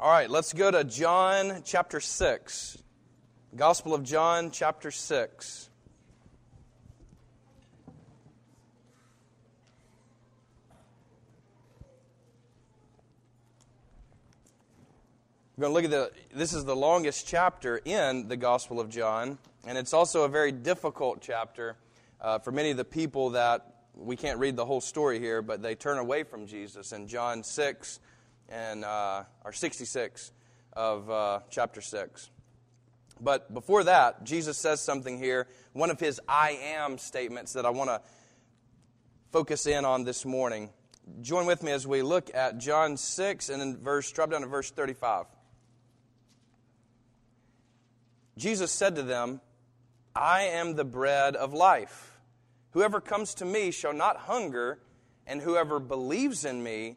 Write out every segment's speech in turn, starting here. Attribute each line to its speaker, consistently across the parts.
Speaker 1: All right, let's go to John chapter 6. Gospel of John chapter 6. We're going to look at the, this is the longest chapter in the Gospel of John, and it's also a very difficult chapter uh, for many of the people that we can't read the whole story here, but they turn away from Jesus. In John 6 and, uh, or 66 of uh, chapter 6. But before that, Jesus says something here, one of his I am statements that I want to focus in on this morning. Join with me as we look at John 6 and in verse, drop down to verse 35. Jesus said to them, I am the bread of life. Whoever comes to me shall not hunger, and whoever believes in me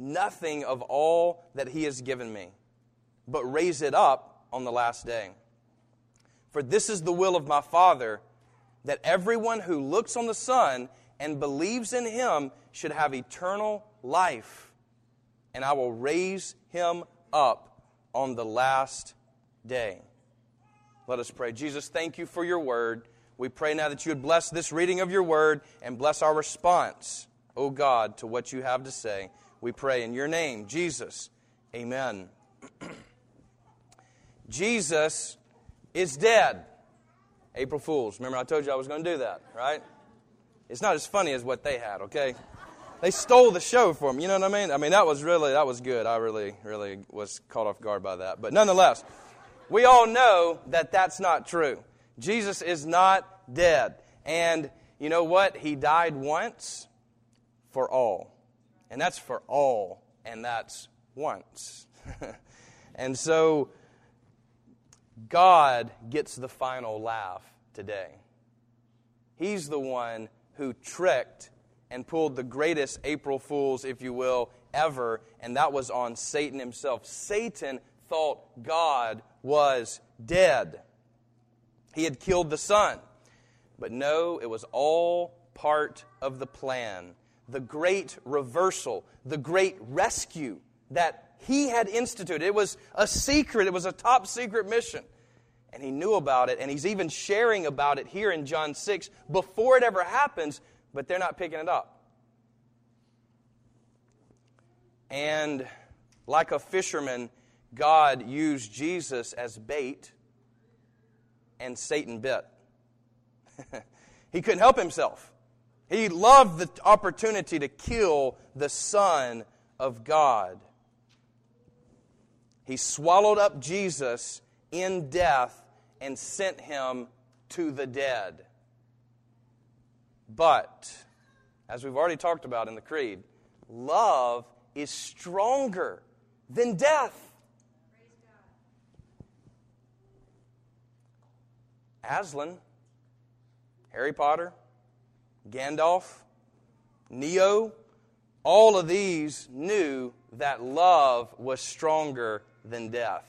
Speaker 1: nothing of all that he has given me, but raise it up on the last day. For this is the will of my Father, that everyone who looks on the Son and believes in him should have eternal life, and I will raise him up on the last day. Let us pray. Jesus, thank you for your word. We pray now that you would bless this reading of your word and bless our response, O oh God, to what you have to say. We pray in your name, Jesus. Amen. Jesus is dead. April Fools. Remember, I told you I was going to do that, right? It's not as funny as what they had, okay? They stole the show from me, you know what I mean? I mean, that was really, that was good. I really, really was caught off guard by that. But nonetheless, we all know that that's not true. Jesus is not dead. And you know what? He died once for all. And that's for all, and that's once. and so God gets the final laugh today. He's the one who tricked and pulled the greatest April Fools, if you will, ever, and that was on Satan himself. Satan thought God was dead. He had killed the Son. But no, it was all part of the plan. The great reversal, the great rescue that he had instituted. It was a secret, it was a top secret mission. And he knew about it, and he's even sharing about it here in John 6 before it ever happens, but they're not picking it up. And like a fisherman, God used Jesus as bait, and Satan bit. he couldn't help himself. He loved the opportunity to kill the Son of God. He swallowed up Jesus in death and sent him to the dead. But, as we've already talked about in the Creed, love is stronger than death. Aslan, Harry Potter, Gandalf, Neo, all of these knew that love was stronger than death.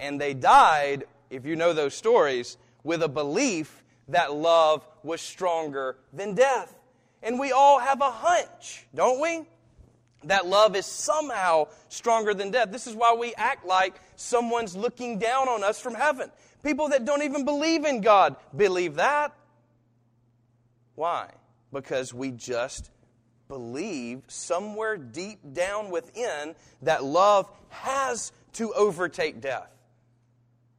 Speaker 1: And they died, if you know those stories, with a belief that love was stronger than death. And we all have a hunch, don't we? That love is somehow stronger than death. This is why we act like someone's looking down on us from heaven. People that don't even believe in God believe that. Why? Because we just believe somewhere deep down within that love has to overtake death.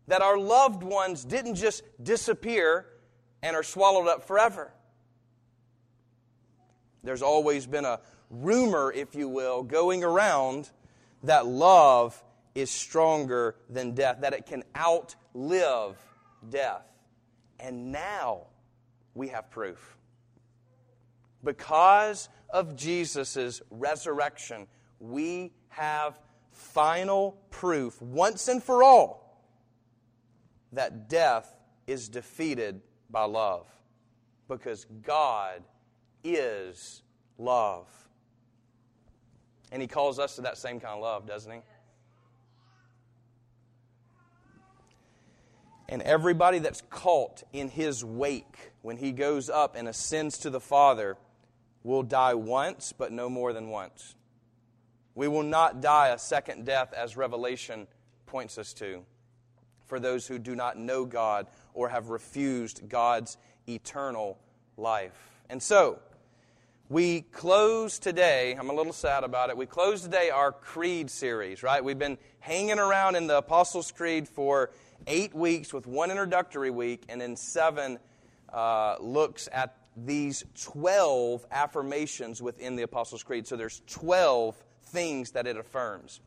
Speaker 1: That our loved ones didn't just disappear and are swallowed up forever. There's always been a rumor, if you will, going around that love is stronger than death, that it can outlive death. And now we have proof. Because of Jesus' resurrection, we have final proof, once and for all, that death is defeated by love because God is love. And He calls us to that same kind of love, doesn't He? And everybody that's caught in His wake when He goes up and ascends to the Father will die once, but no more than once. We will not die a second death, as Revelation points us to, for those who do not know God or have refused God's eternal life. And so, we close today, I'm a little sad about it. We close today our Creed series, right? We've been hanging around in the Apostles' Creed for eight weeks with one introductory week, and then seven uh, looks at these 12 affirmations within the Apostles' Creed. So there's 12 things that it affirms.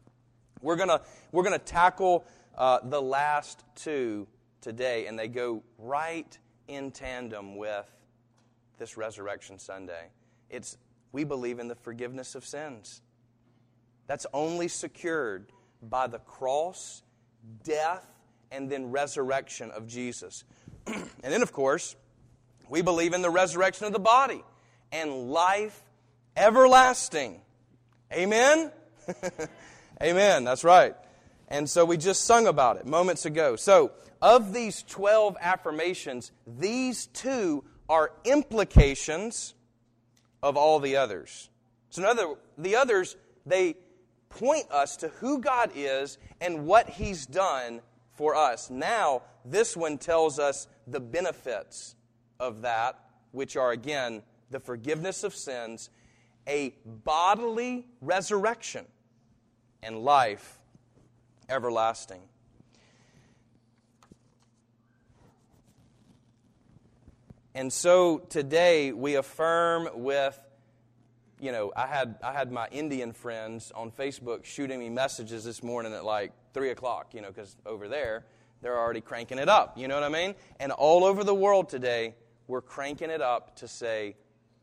Speaker 1: We're going to we're gonna tackle uh, the last two today, and they go right in tandem with this Resurrection Sunday. It's we believe in the forgiveness of sins. That's only secured by the cross, death, and then resurrection of Jesus. and then, of course, we believe in the resurrection of the body and life everlasting. Amen? Amen. That's right. And so we just sung about it moments ago. So, of these 12 affirmations, these two are implications of all the others. So, in other, the others, they point us to who God is and what He's done for us. Now, this one tells us the benefits of that, which are, again, the forgiveness of sins, a bodily resurrection, and life everlasting. And so today we affirm with, you know, I had, I had my Indian friends on Facebook shooting me messages this morning at like 3 o'clock, you know, because over there they're already cranking it up. You know what I mean? And all over the world today, we're cranking it up to say,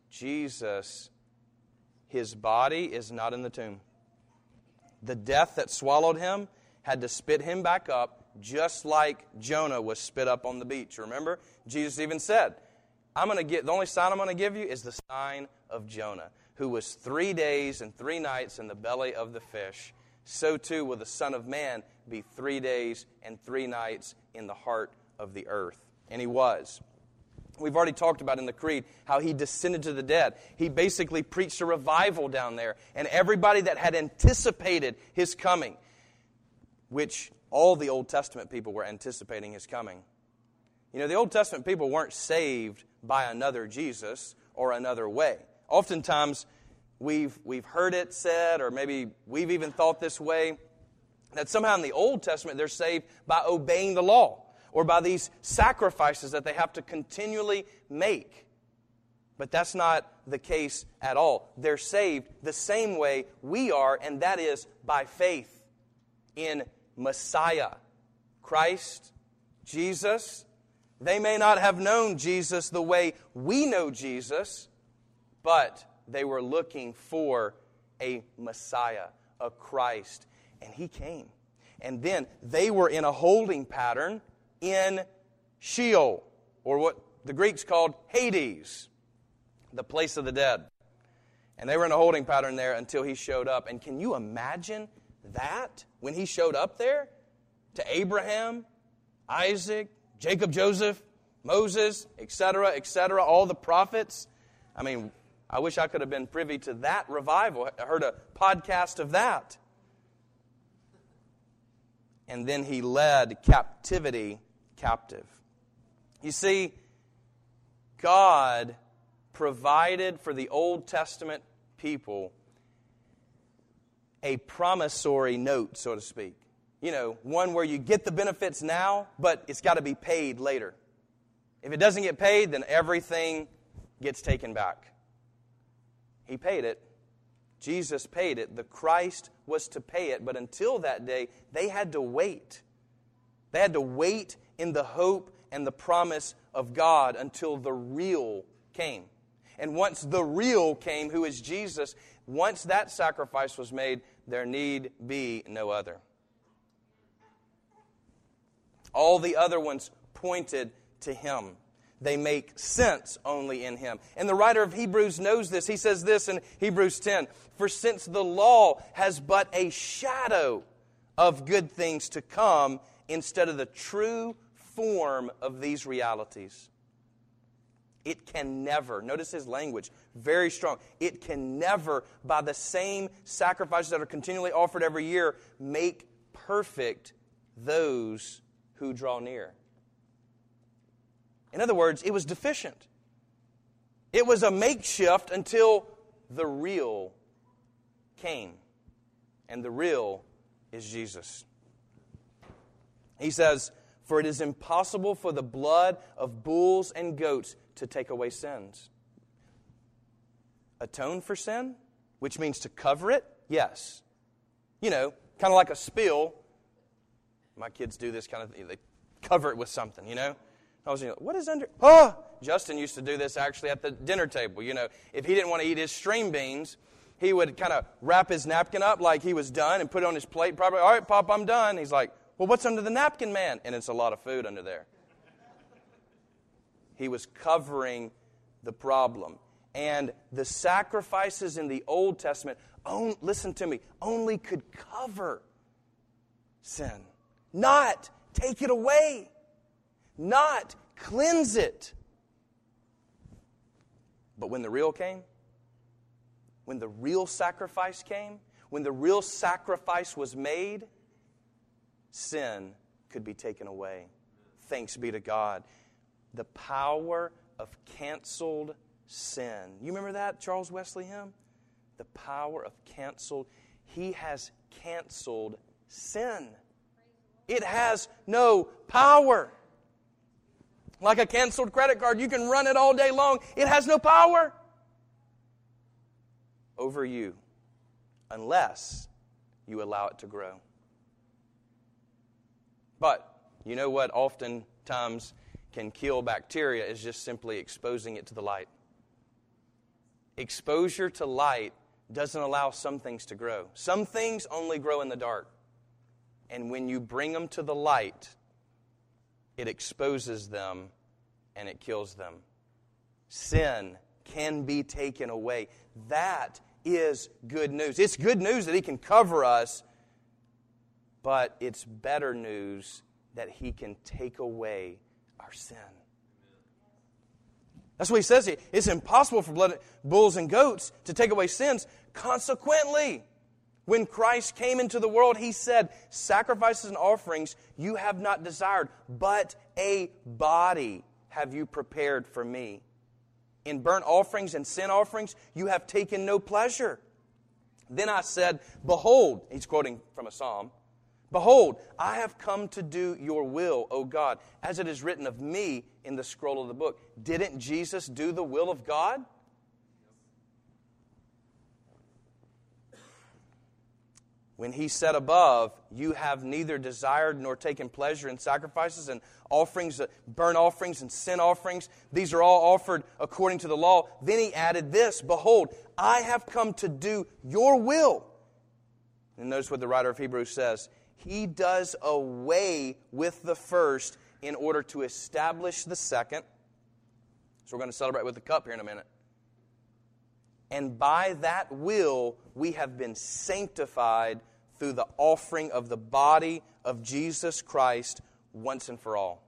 Speaker 1: Jesus, his body is not in the tomb. The death that swallowed him had to spit him back up, just like Jonah was spit up on the beach. Remember? Jesus even said, I'm going to get the only sign I'm going to give you is the sign of Jonah, who was 3 days and 3 nights in the belly of the fish. So too will the Son of Man be 3 days and 3 nights in the heart of the earth. And he was. We've already talked about in the Creed how he descended to the dead. He basically preached a revival down there, and everybody that had anticipated his coming, which all the Old Testament people were anticipating his coming. You know, the Old Testament people weren't saved by another Jesus or another way. Oftentimes, we've, we've heard it said, or maybe we've even thought this way, that somehow in the Old Testament they're saved by obeying the law or by these sacrifices that they have to continually make. But that's not the case at all. They're saved the same way we are, and that is by faith in Messiah, Christ, Jesus, they may not have known Jesus the way we know Jesus, but they were looking for a Messiah, a Christ, and he came. And then they were in a holding pattern in Sheol, or what the Greeks called Hades, the place of the dead. And they were in a holding pattern there until he showed up. And can you imagine that when he showed up there to Abraham, Isaac, Jacob, Joseph, Moses, etc., etc., all the prophets. I mean, I wish I could have been privy to that revival. I heard a podcast of that. And then he led captivity captive. You see, God provided for the Old Testament people a promissory note, so to speak you know, one where you get the benefits now, but it's got to be paid later. If it doesn't get paid, then everything gets taken back. He paid it. Jesus paid it. The Christ was to pay it. But until that day, they had to wait. They had to wait in the hope and the promise of God until the real came. And once the real came, who is Jesus, once that sacrifice was made, there need be no other. All the other ones pointed to him. They make sense only in him. And the writer of Hebrews knows this. He says this in Hebrews 10 For since the law has but a shadow of good things to come instead of the true form of these realities, it can never, notice his language, very strong. It can never, by the same sacrifices that are continually offered every year, make perfect those who draw near. In other words, it was deficient. It was a makeshift until the real came. And the real is Jesus. He says, For it is impossible for the blood of bulls and goats to take away sins. Atone for sin, which means to cover it? Yes. You know, kind of like a spill. My kids do this kind of thing. They cover it with something, you know? I was like, what is under? Oh, Justin used to do this actually at the dinner table. You know, if he didn't want to eat his string beans, he would kind of wrap his napkin up like he was done and put it on his plate. Probably, all right, Pop, I'm done. He's like, well, what's under the napkin, man? And it's a lot of food under there. He was covering the problem. And the sacrifices in the Old Testament, on, listen to me, only could cover sin, not take it away not cleanse it. But when the real came, when the real sacrifice came, when the real sacrifice was made, sin could be taken away. Thanks be to God. The power of canceled sin. You remember that, Charles Wesley hymn? The power of canceled. He has canceled sin. It has no power. Like a canceled credit card, you can run it all day long. It has no power over you unless you allow it to grow. But you know what oftentimes can kill bacteria is just simply exposing it to the light. Exposure to light doesn't allow some things to grow. Some things only grow in the dark. And when you bring them to the light, it exposes them and it kills them. Sin can be taken away. That is good news. It's good news that He can cover us, but it's better news that He can take away our sin. That's what He says. It's impossible for blood, bulls and goats to take away sins. Consequently, when Christ came into the world, he said, Sacrifices and offerings you have not desired, but a body have you prepared for me. In burnt offerings and sin offerings you have taken no pleasure. Then I said, Behold, he's quoting from a psalm, Behold, I have come to do your will, O God, as it is written of me in the scroll of the book. Didn't Jesus do the will of God? when he said above, You have neither desired nor taken pleasure in sacrifices and offerings, uh, burnt offerings and sin offerings. These are all offered according to the law. Then he added this Behold, I have come to do your will. And notice what the writer of Hebrews says He does away with the first in order to establish the second. So we're going to celebrate with the cup here in a minute. And by that will, we have been sanctified through the offering of the body of Jesus Christ once and for all.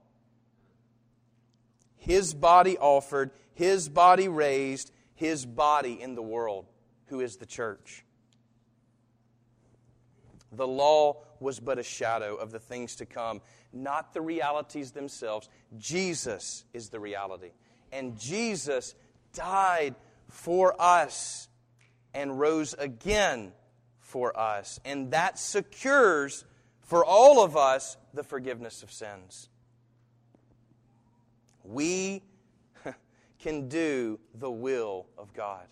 Speaker 1: His body offered, His body raised, His body in the world, who is the church. The law was but a shadow of the things to come, not the realities themselves. Jesus is the reality. And Jesus died for us and rose again for us. And that secures for all of us the forgiveness of sins. We can do the will of God.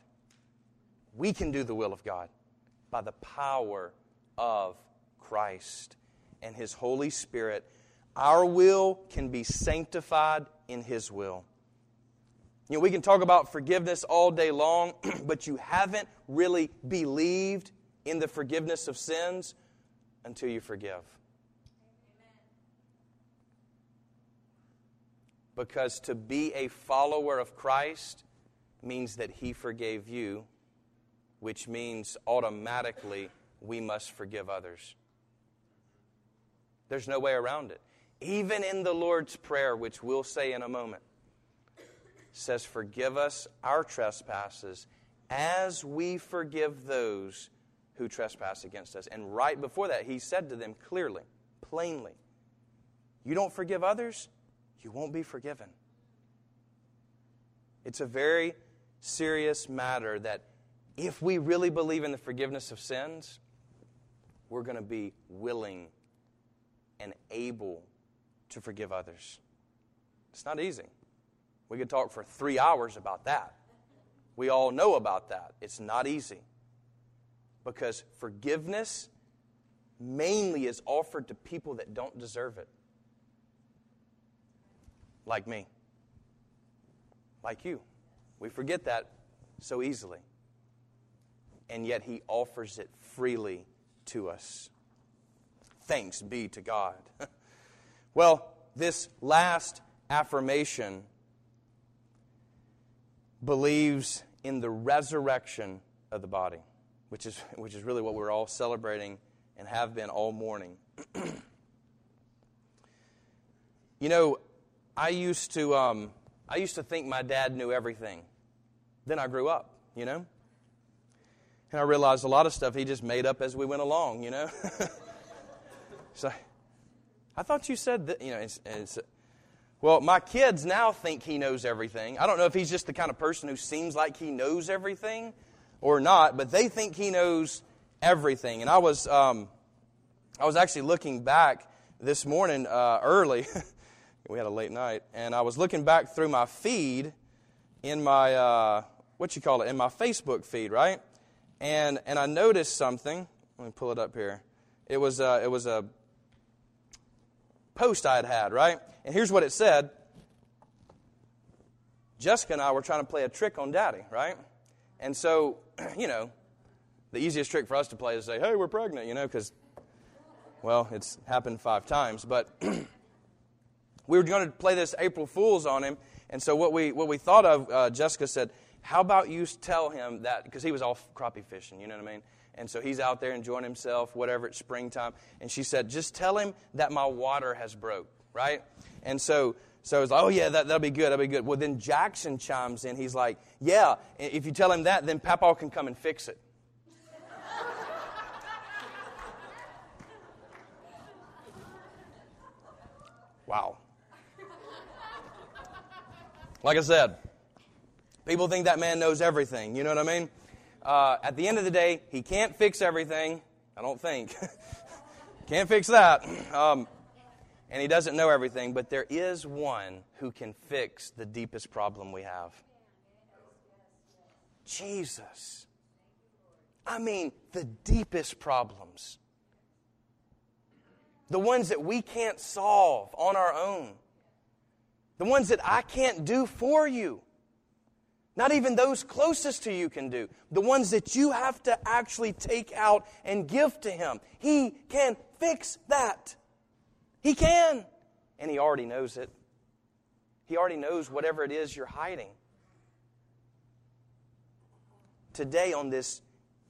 Speaker 1: We can do the will of God by the power of Christ and His Holy Spirit. Our will can be sanctified in His will. You know, we can talk about forgiveness all day long, but you haven't really believed in the forgiveness of sins until you forgive. Because to be a follower of Christ means that He forgave you, which means automatically we must forgive others. There's no way around it. Even in the Lord's Prayer, which we'll say in a moment, says, Forgive us our trespasses as we forgive those who trespass against us. And right before that, he said to them clearly, plainly, You don't forgive others, you won't be forgiven. It's a very serious matter that if we really believe in the forgiveness of sins, we're going to be willing and able to forgive others. It's not easy. We could talk for three hours about that. We all know about that. It's not easy. Because forgiveness mainly is offered to people that don't deserve it. Like me. Like you. We forget that so easily. And yet He offers it freely to us. Thanks be to God. well, this last affirmation believes in the resurrection of the body, which is, which is really what we're all celebrating and have been all morning. you know, I used to um, I used to think my dad knew everything. Then I grew up, you know, and I realized a lot of stuff he just made up as we went along, you know. so I thought you said that, you know. It's, it's, well, my kids now think he knows everything. I don't know if he's just the kind of person who seems like he knows everything or not, but they think he knows everything. And I was, um, I was actually looking back this morning uh, early. we had a late night, and I was looking back through my feed in my uh, what you call it in my Facebook feed, right? And and I noticed something. Let me pull it up here. It was uh, it was a post I had had, right? And here's what it said Jessica and I were trying to play a trick on daddy, right? And so, you know, the easiest trick for us to play is say, hey, we're pregnant, you know, because, well, it's happened five times. But we were going to play this April Fool's on him. And so what we, what we thought of, uh, Jessica said, how about you tell him that, because he was off crappie fishing, you know what I mean? And so he's out there enjoying himself, whatever, it's springtime. And she said, just tell him that my water has broke, right? And so, so it's like, oh yeah, that, that'll be good, that'll be good. Well, then Jackson chimes in. He's like, yeah, if you tell him that, then Papa can come and fix it. wow. Like I said, people think that man knows everything. You know what I mean? Uh, at the end of the day, he can't fix everything. I don't think. can't fix that. Um, and he doesn't know everything, but there is one who can fix the deepest problem we have Jesus. I mean, the deepest problems. The ones that we can't solve on our own. The ones that I can't do for you. Not even those closest to you can do. The ones that you have to actually take out and give to Him. He can fix that. He can. And He already knows it. He already knows whatever it is you're hiding. Today, on this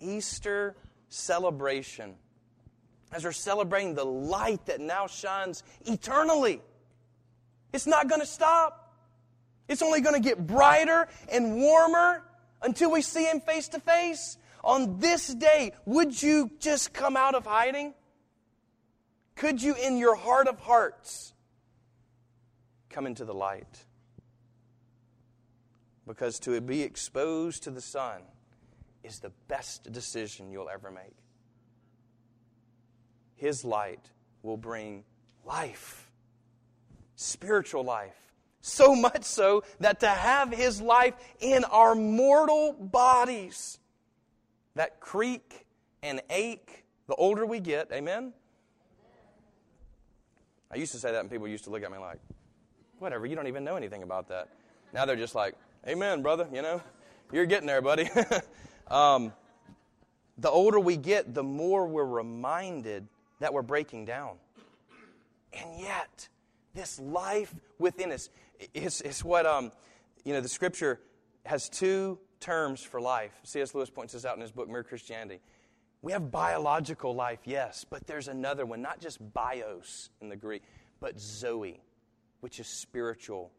Speaker 1: Easter celebration, as we're celebrating the light that now shines eternally, it's not going to stop. It's only going to get brighter and warmer until we see Him face to face. On this day, would you just come out of hiding? Could you, in your heart of hearts, come into the light? Because to be exposed to the sun is the best decision you'll ever make. His light will bring life, spiritual life so much so that to have his life in our mortal bodies that creak and ache the older we get, amen? I used to say that, and people used to look at me like, whatever, you don't even know anything about that. Now they're just like, amen, brother, you know, you're getting there, buddy. um, the older we get, the more we're reminded that we're breaking down. And yet, this life within us. It's, it's what, um, you know, the scripture has two terms for life. C.S. Lewis points this out in his book, Mere Christianity. We have biological life, yes, but there's another one, not just bios in the Greek, but zoe, which is spiritual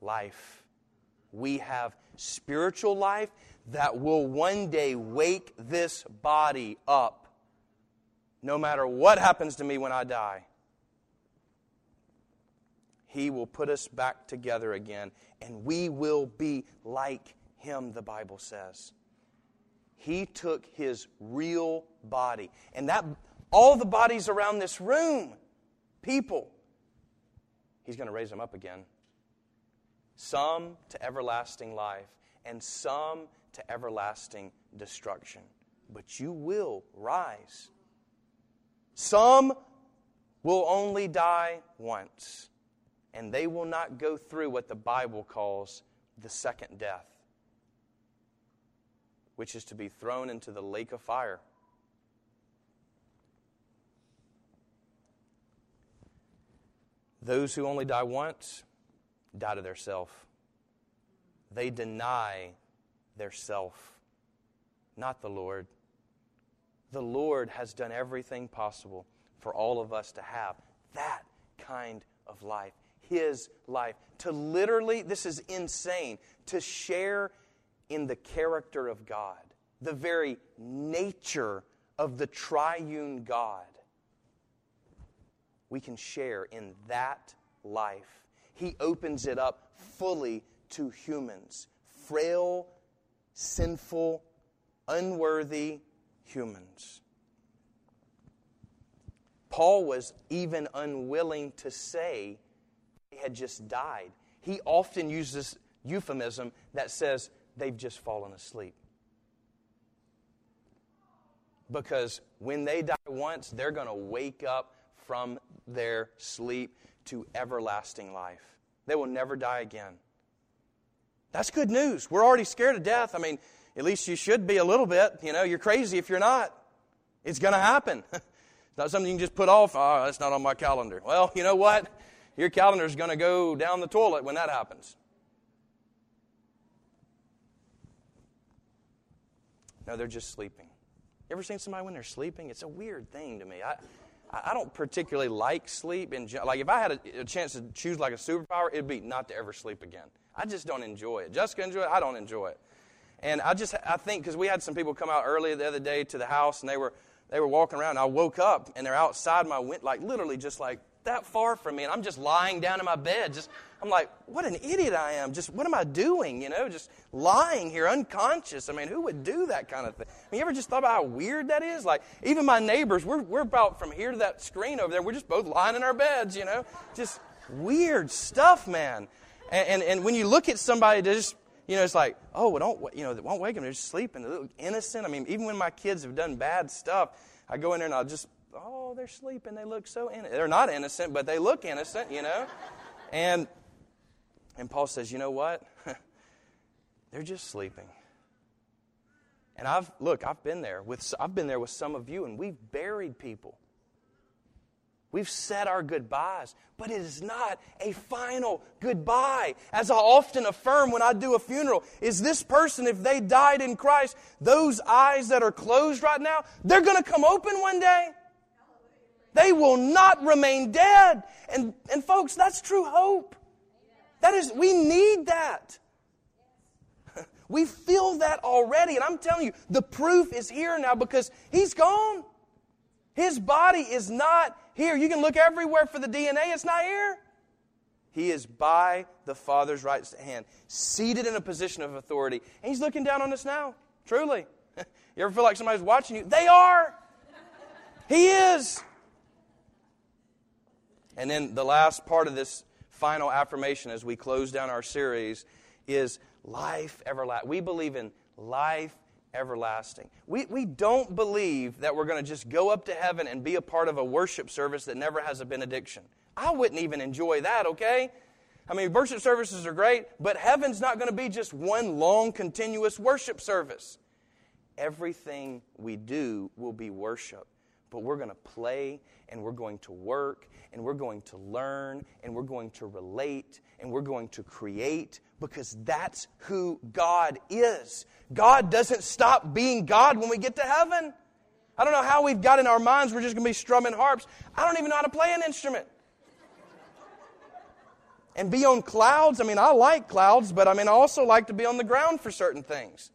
Speaker 1: life. We have spiritual life that will one day wake this body up, no matter what happens to me when I die. He will put us back together again, and we will be like Him, the Bible says. He took His real body, and that all the bodies around this room, people, He's going to raise them up again. Some to everlasting life, and some to everlasting destruction. But you will rise. Some will only die once and they will not go through what the Bible calls the second death, which is to be thrown into the lake of fire. Those who only die once die to their self. They deny their self, not the Lord. The Lord has done everything possible for all of us to have that kind of life his life. To literally, this is insane, to share in the character of God, the very nature of the triune God. We can share in that life. He opens it up fully to humans, frail, sinful, unworthy humans. Paul was even unwilling to say had just died. He often uses euphemism that says they've just fallen asleep. Because when they die once, they're going to wake up from their sleep to everlasting life. They will never die again. That's good news. We're already scared to death. I mean, at least you should be a little bit. You know, you're crazy if you're not. It's going to happen. it's not something you can just put off. Oh, that's not on my calendar. Well, you know what? Your calendar is going to go down the toilet when that happens. No, they're just sleeping. You ever seen somebody when they're sleeping? It's a weird thing to me. I, I don't particularly like sleep. In, like if I had a, a chance to choose like a superpower, it'd be not to ever sleep again. I just don't enjoy it. Jessica enjoy it. I don't enjoy it. And I just I think because we had some people come out early the other day to the house and they were they were walking around. I woke up and they're outside my window, like literally just like that far from me, and I'm just lying down in my bed. Just, I'm like, what an idiot I am. Just, what am I doing? You know, just lying here, unconscious. I mean, who would do that kind of thing? I mean, you ever just thought about how weird that is? Like, even my neighbors, we're, we're about from here to that screen over there. We're just both lying in our beds, you know? Just weird stuff, man. And, and, and when you look at somebody just, you know, it's like, oh, well, don't, you know, they won't wake them. They're just sleeping. They're innocent. I mean, even when my kids have done bad stuff, I go in there and I'll just oh, they're sleeping. They look so innocent. They're not innocent, but they look innocent, you know? And, and Paul says, you know what? they're just sleeping. And I've, look, I've been there with, I've been there with some of you, and we've buried people. We've said our goodbyes, but it is not a final goodbye. As I often affirm when I do a funeral, is this person, if they died in Christ, those eyes that are closed right now, they're going to come open one day. They will not remain dead. And, and folks, that's true hope. That is, we need that. We feel that already. And I'm telling you, the proof is here now because he's gone. His body is not here. You can look everywhere for the DNA, it's not here. He is by the Father's right hand, seated in a position of authority. And he's looking down on us now, truly. you ever feel like somebody's watching you? They are. He is. And then the last part of this final affirmation as we close down our series is life everlasting. We believe in life everlasting. We, we don't believe that we're going to just go up to heaven and be a part of a worship service that never has a benediction. I wouldn't even enjoy that, okay? I mean, worship services are great, but heaven's not going to be just one long, continuous worship service. Everything we do will be worship. But we're going to play and we're going to work and we're going to learn and we're going to relate and we're going to create because that's who God is. God doesn't stop being God when we get to heaven. I don't know how we've got in our minds we're just going to be strumming harps. I don't even know how to play an instrument. And be on clouds. I mean, I like clouds, but I mean, I also like to be on the ground for certain things.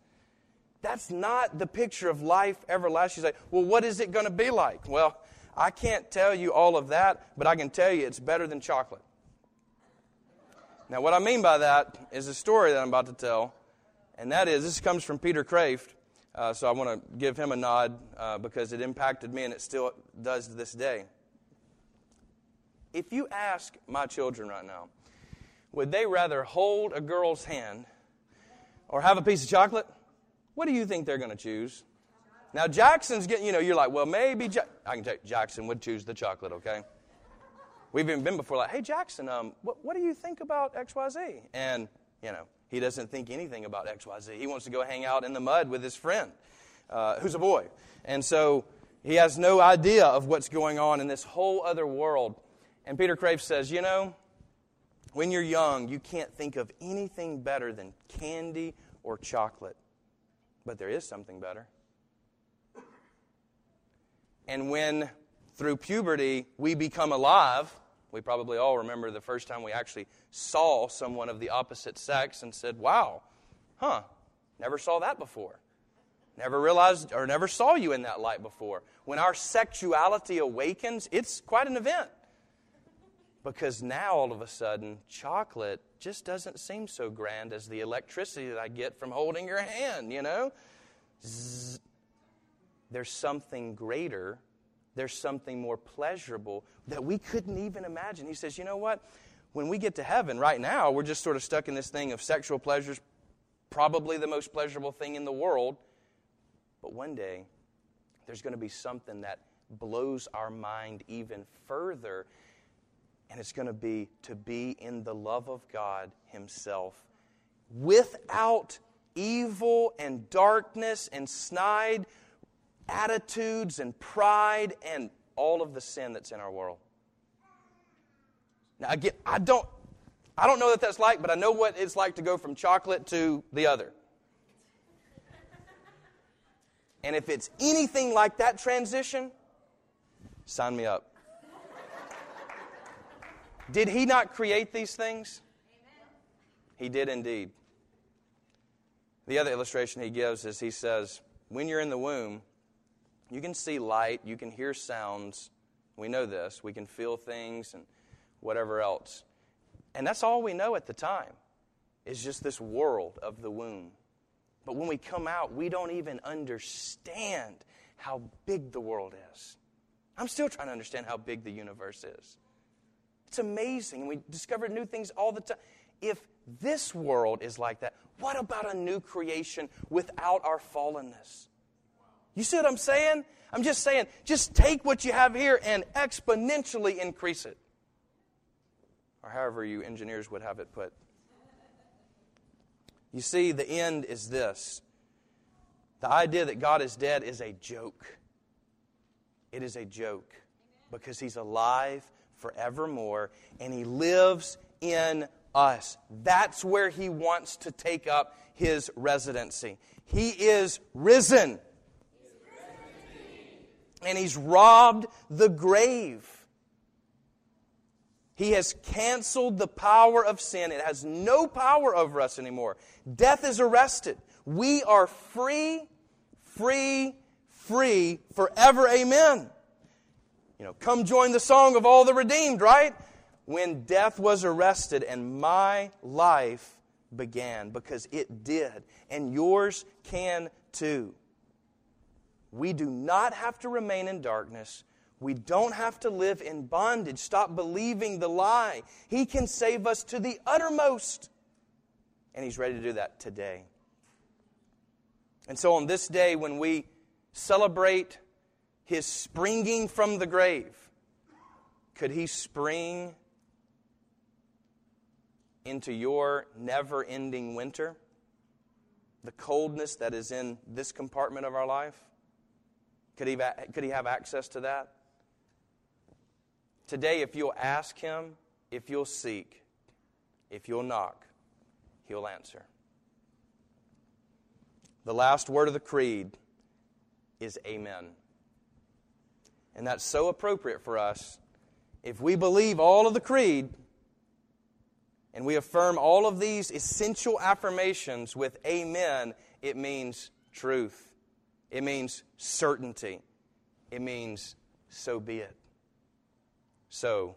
Speaker 1: That's not the picture of life everlasting. You say, well, what is it going to be like? Well, I can't tell you all of that, but I can tell you it's better than chocolate. Now, what I mean by that is a story that I'm about to tell, and that is this comes from Peter Kreeft. Uh, so I want to give him a nod uh, because it impacted me and it still does to this day. If you ask my children right now, would they rather hold a girl's hand or have a piece of chocolate? What do you think they're going to choose? Now, Jackson's getting, you know, you're like, well, maybe ja-. I can tell you, Jackson would choose the chocolate, okay? We've even been before, like, hey, Jackson, um, what, what do you think about XYZ? And, you know, he doesn't think anything about XYZ. He wants to go hang out in the mud with his friend, uh, who's a boy. And so he has no idea of what's going on in this whole other world. And Peter Kreeft says, you know, when you're young, you can't think of anything better than candy or chocolate. But there is something better. And when through puberty we become alive, we probably all remember the first time we actually saw someone of the opposite sex and said, Wow, huh, never saw that before. Never realized or never saw you in that light before. When our sexuality awakens, it's quite an event. Because now all of a sudden, chocolate just doesn't seem so grand as the electricity that I get from holding your hand, you know? Zzz, there's something greater, there's something more pleasurable that we couldn't even imagine. He says, You know what? When we get to heaven, right now, we're just sort of stuck in this thing of sexual pleasures, probably the most pleasurable thing in the world. But one day, there's going to be something that blows our mind even further. And it's going to be to be in the love of God Himself without evil and darkness and snide attitudes and pride and all of the sin that's in our world. Now, again, I don't, I don't know what that's like, but I know what it's like to go from chocolate to the other. And if it's anything like that transition, sign me up. Did he not create these things? He did indeed. The other illustration he gives is he says, when you're in the womb, you can see light, you can hear sounds. We know this. We can feel things and whatever else. And that's all we know at the time, is just this world of the womb. But when we come out, we don't even understand how big the world is. I'm still trying to understand how big the universe is. It's amazing. And we discover new things all the time. If this world is like that, what about a new creation without our fallenness? You see what I'm saying? I'm just saying, just take what you have here and exponentially increase it. Or however you engineers would have it put. You see, the end is this the idea that God is dead is a joke. It is a joke because He's alive forevermore and He lives in us. That's where He wants to take up His residency. He is risen and he's robbed the grave. He has canceled the power of sin. It has no power over us anymore. Death is arrested. We are free, free, free forever. Amen. You know, come join the song of all the redeemed, right? When death was arrested and my life began, because it did, and yours can too. We do not have to remain in darkness. We don't have to live in bondage. Stop believing the lie. He can save us to the uttermost. And He's ready to do that today. And so, on this day, when we celebrate His springing from the grave, could He spring into your never ending winter? The coldness that is in this compartment of our life? Could he, could he have access to that? Today, if you'll ask him, if you'll seek, if you'll knock, he'll answer. The last word of the creed is Amen. And that's so appropriate for us. If we believe all of the creed and we affirm all of these essential affirmations with Amen, it means truth. It means certainty. It means so be it. So,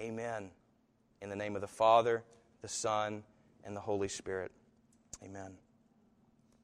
Speaker 1: Amen. In the name of the Father, the Son, and the Holy Spirit. Amen.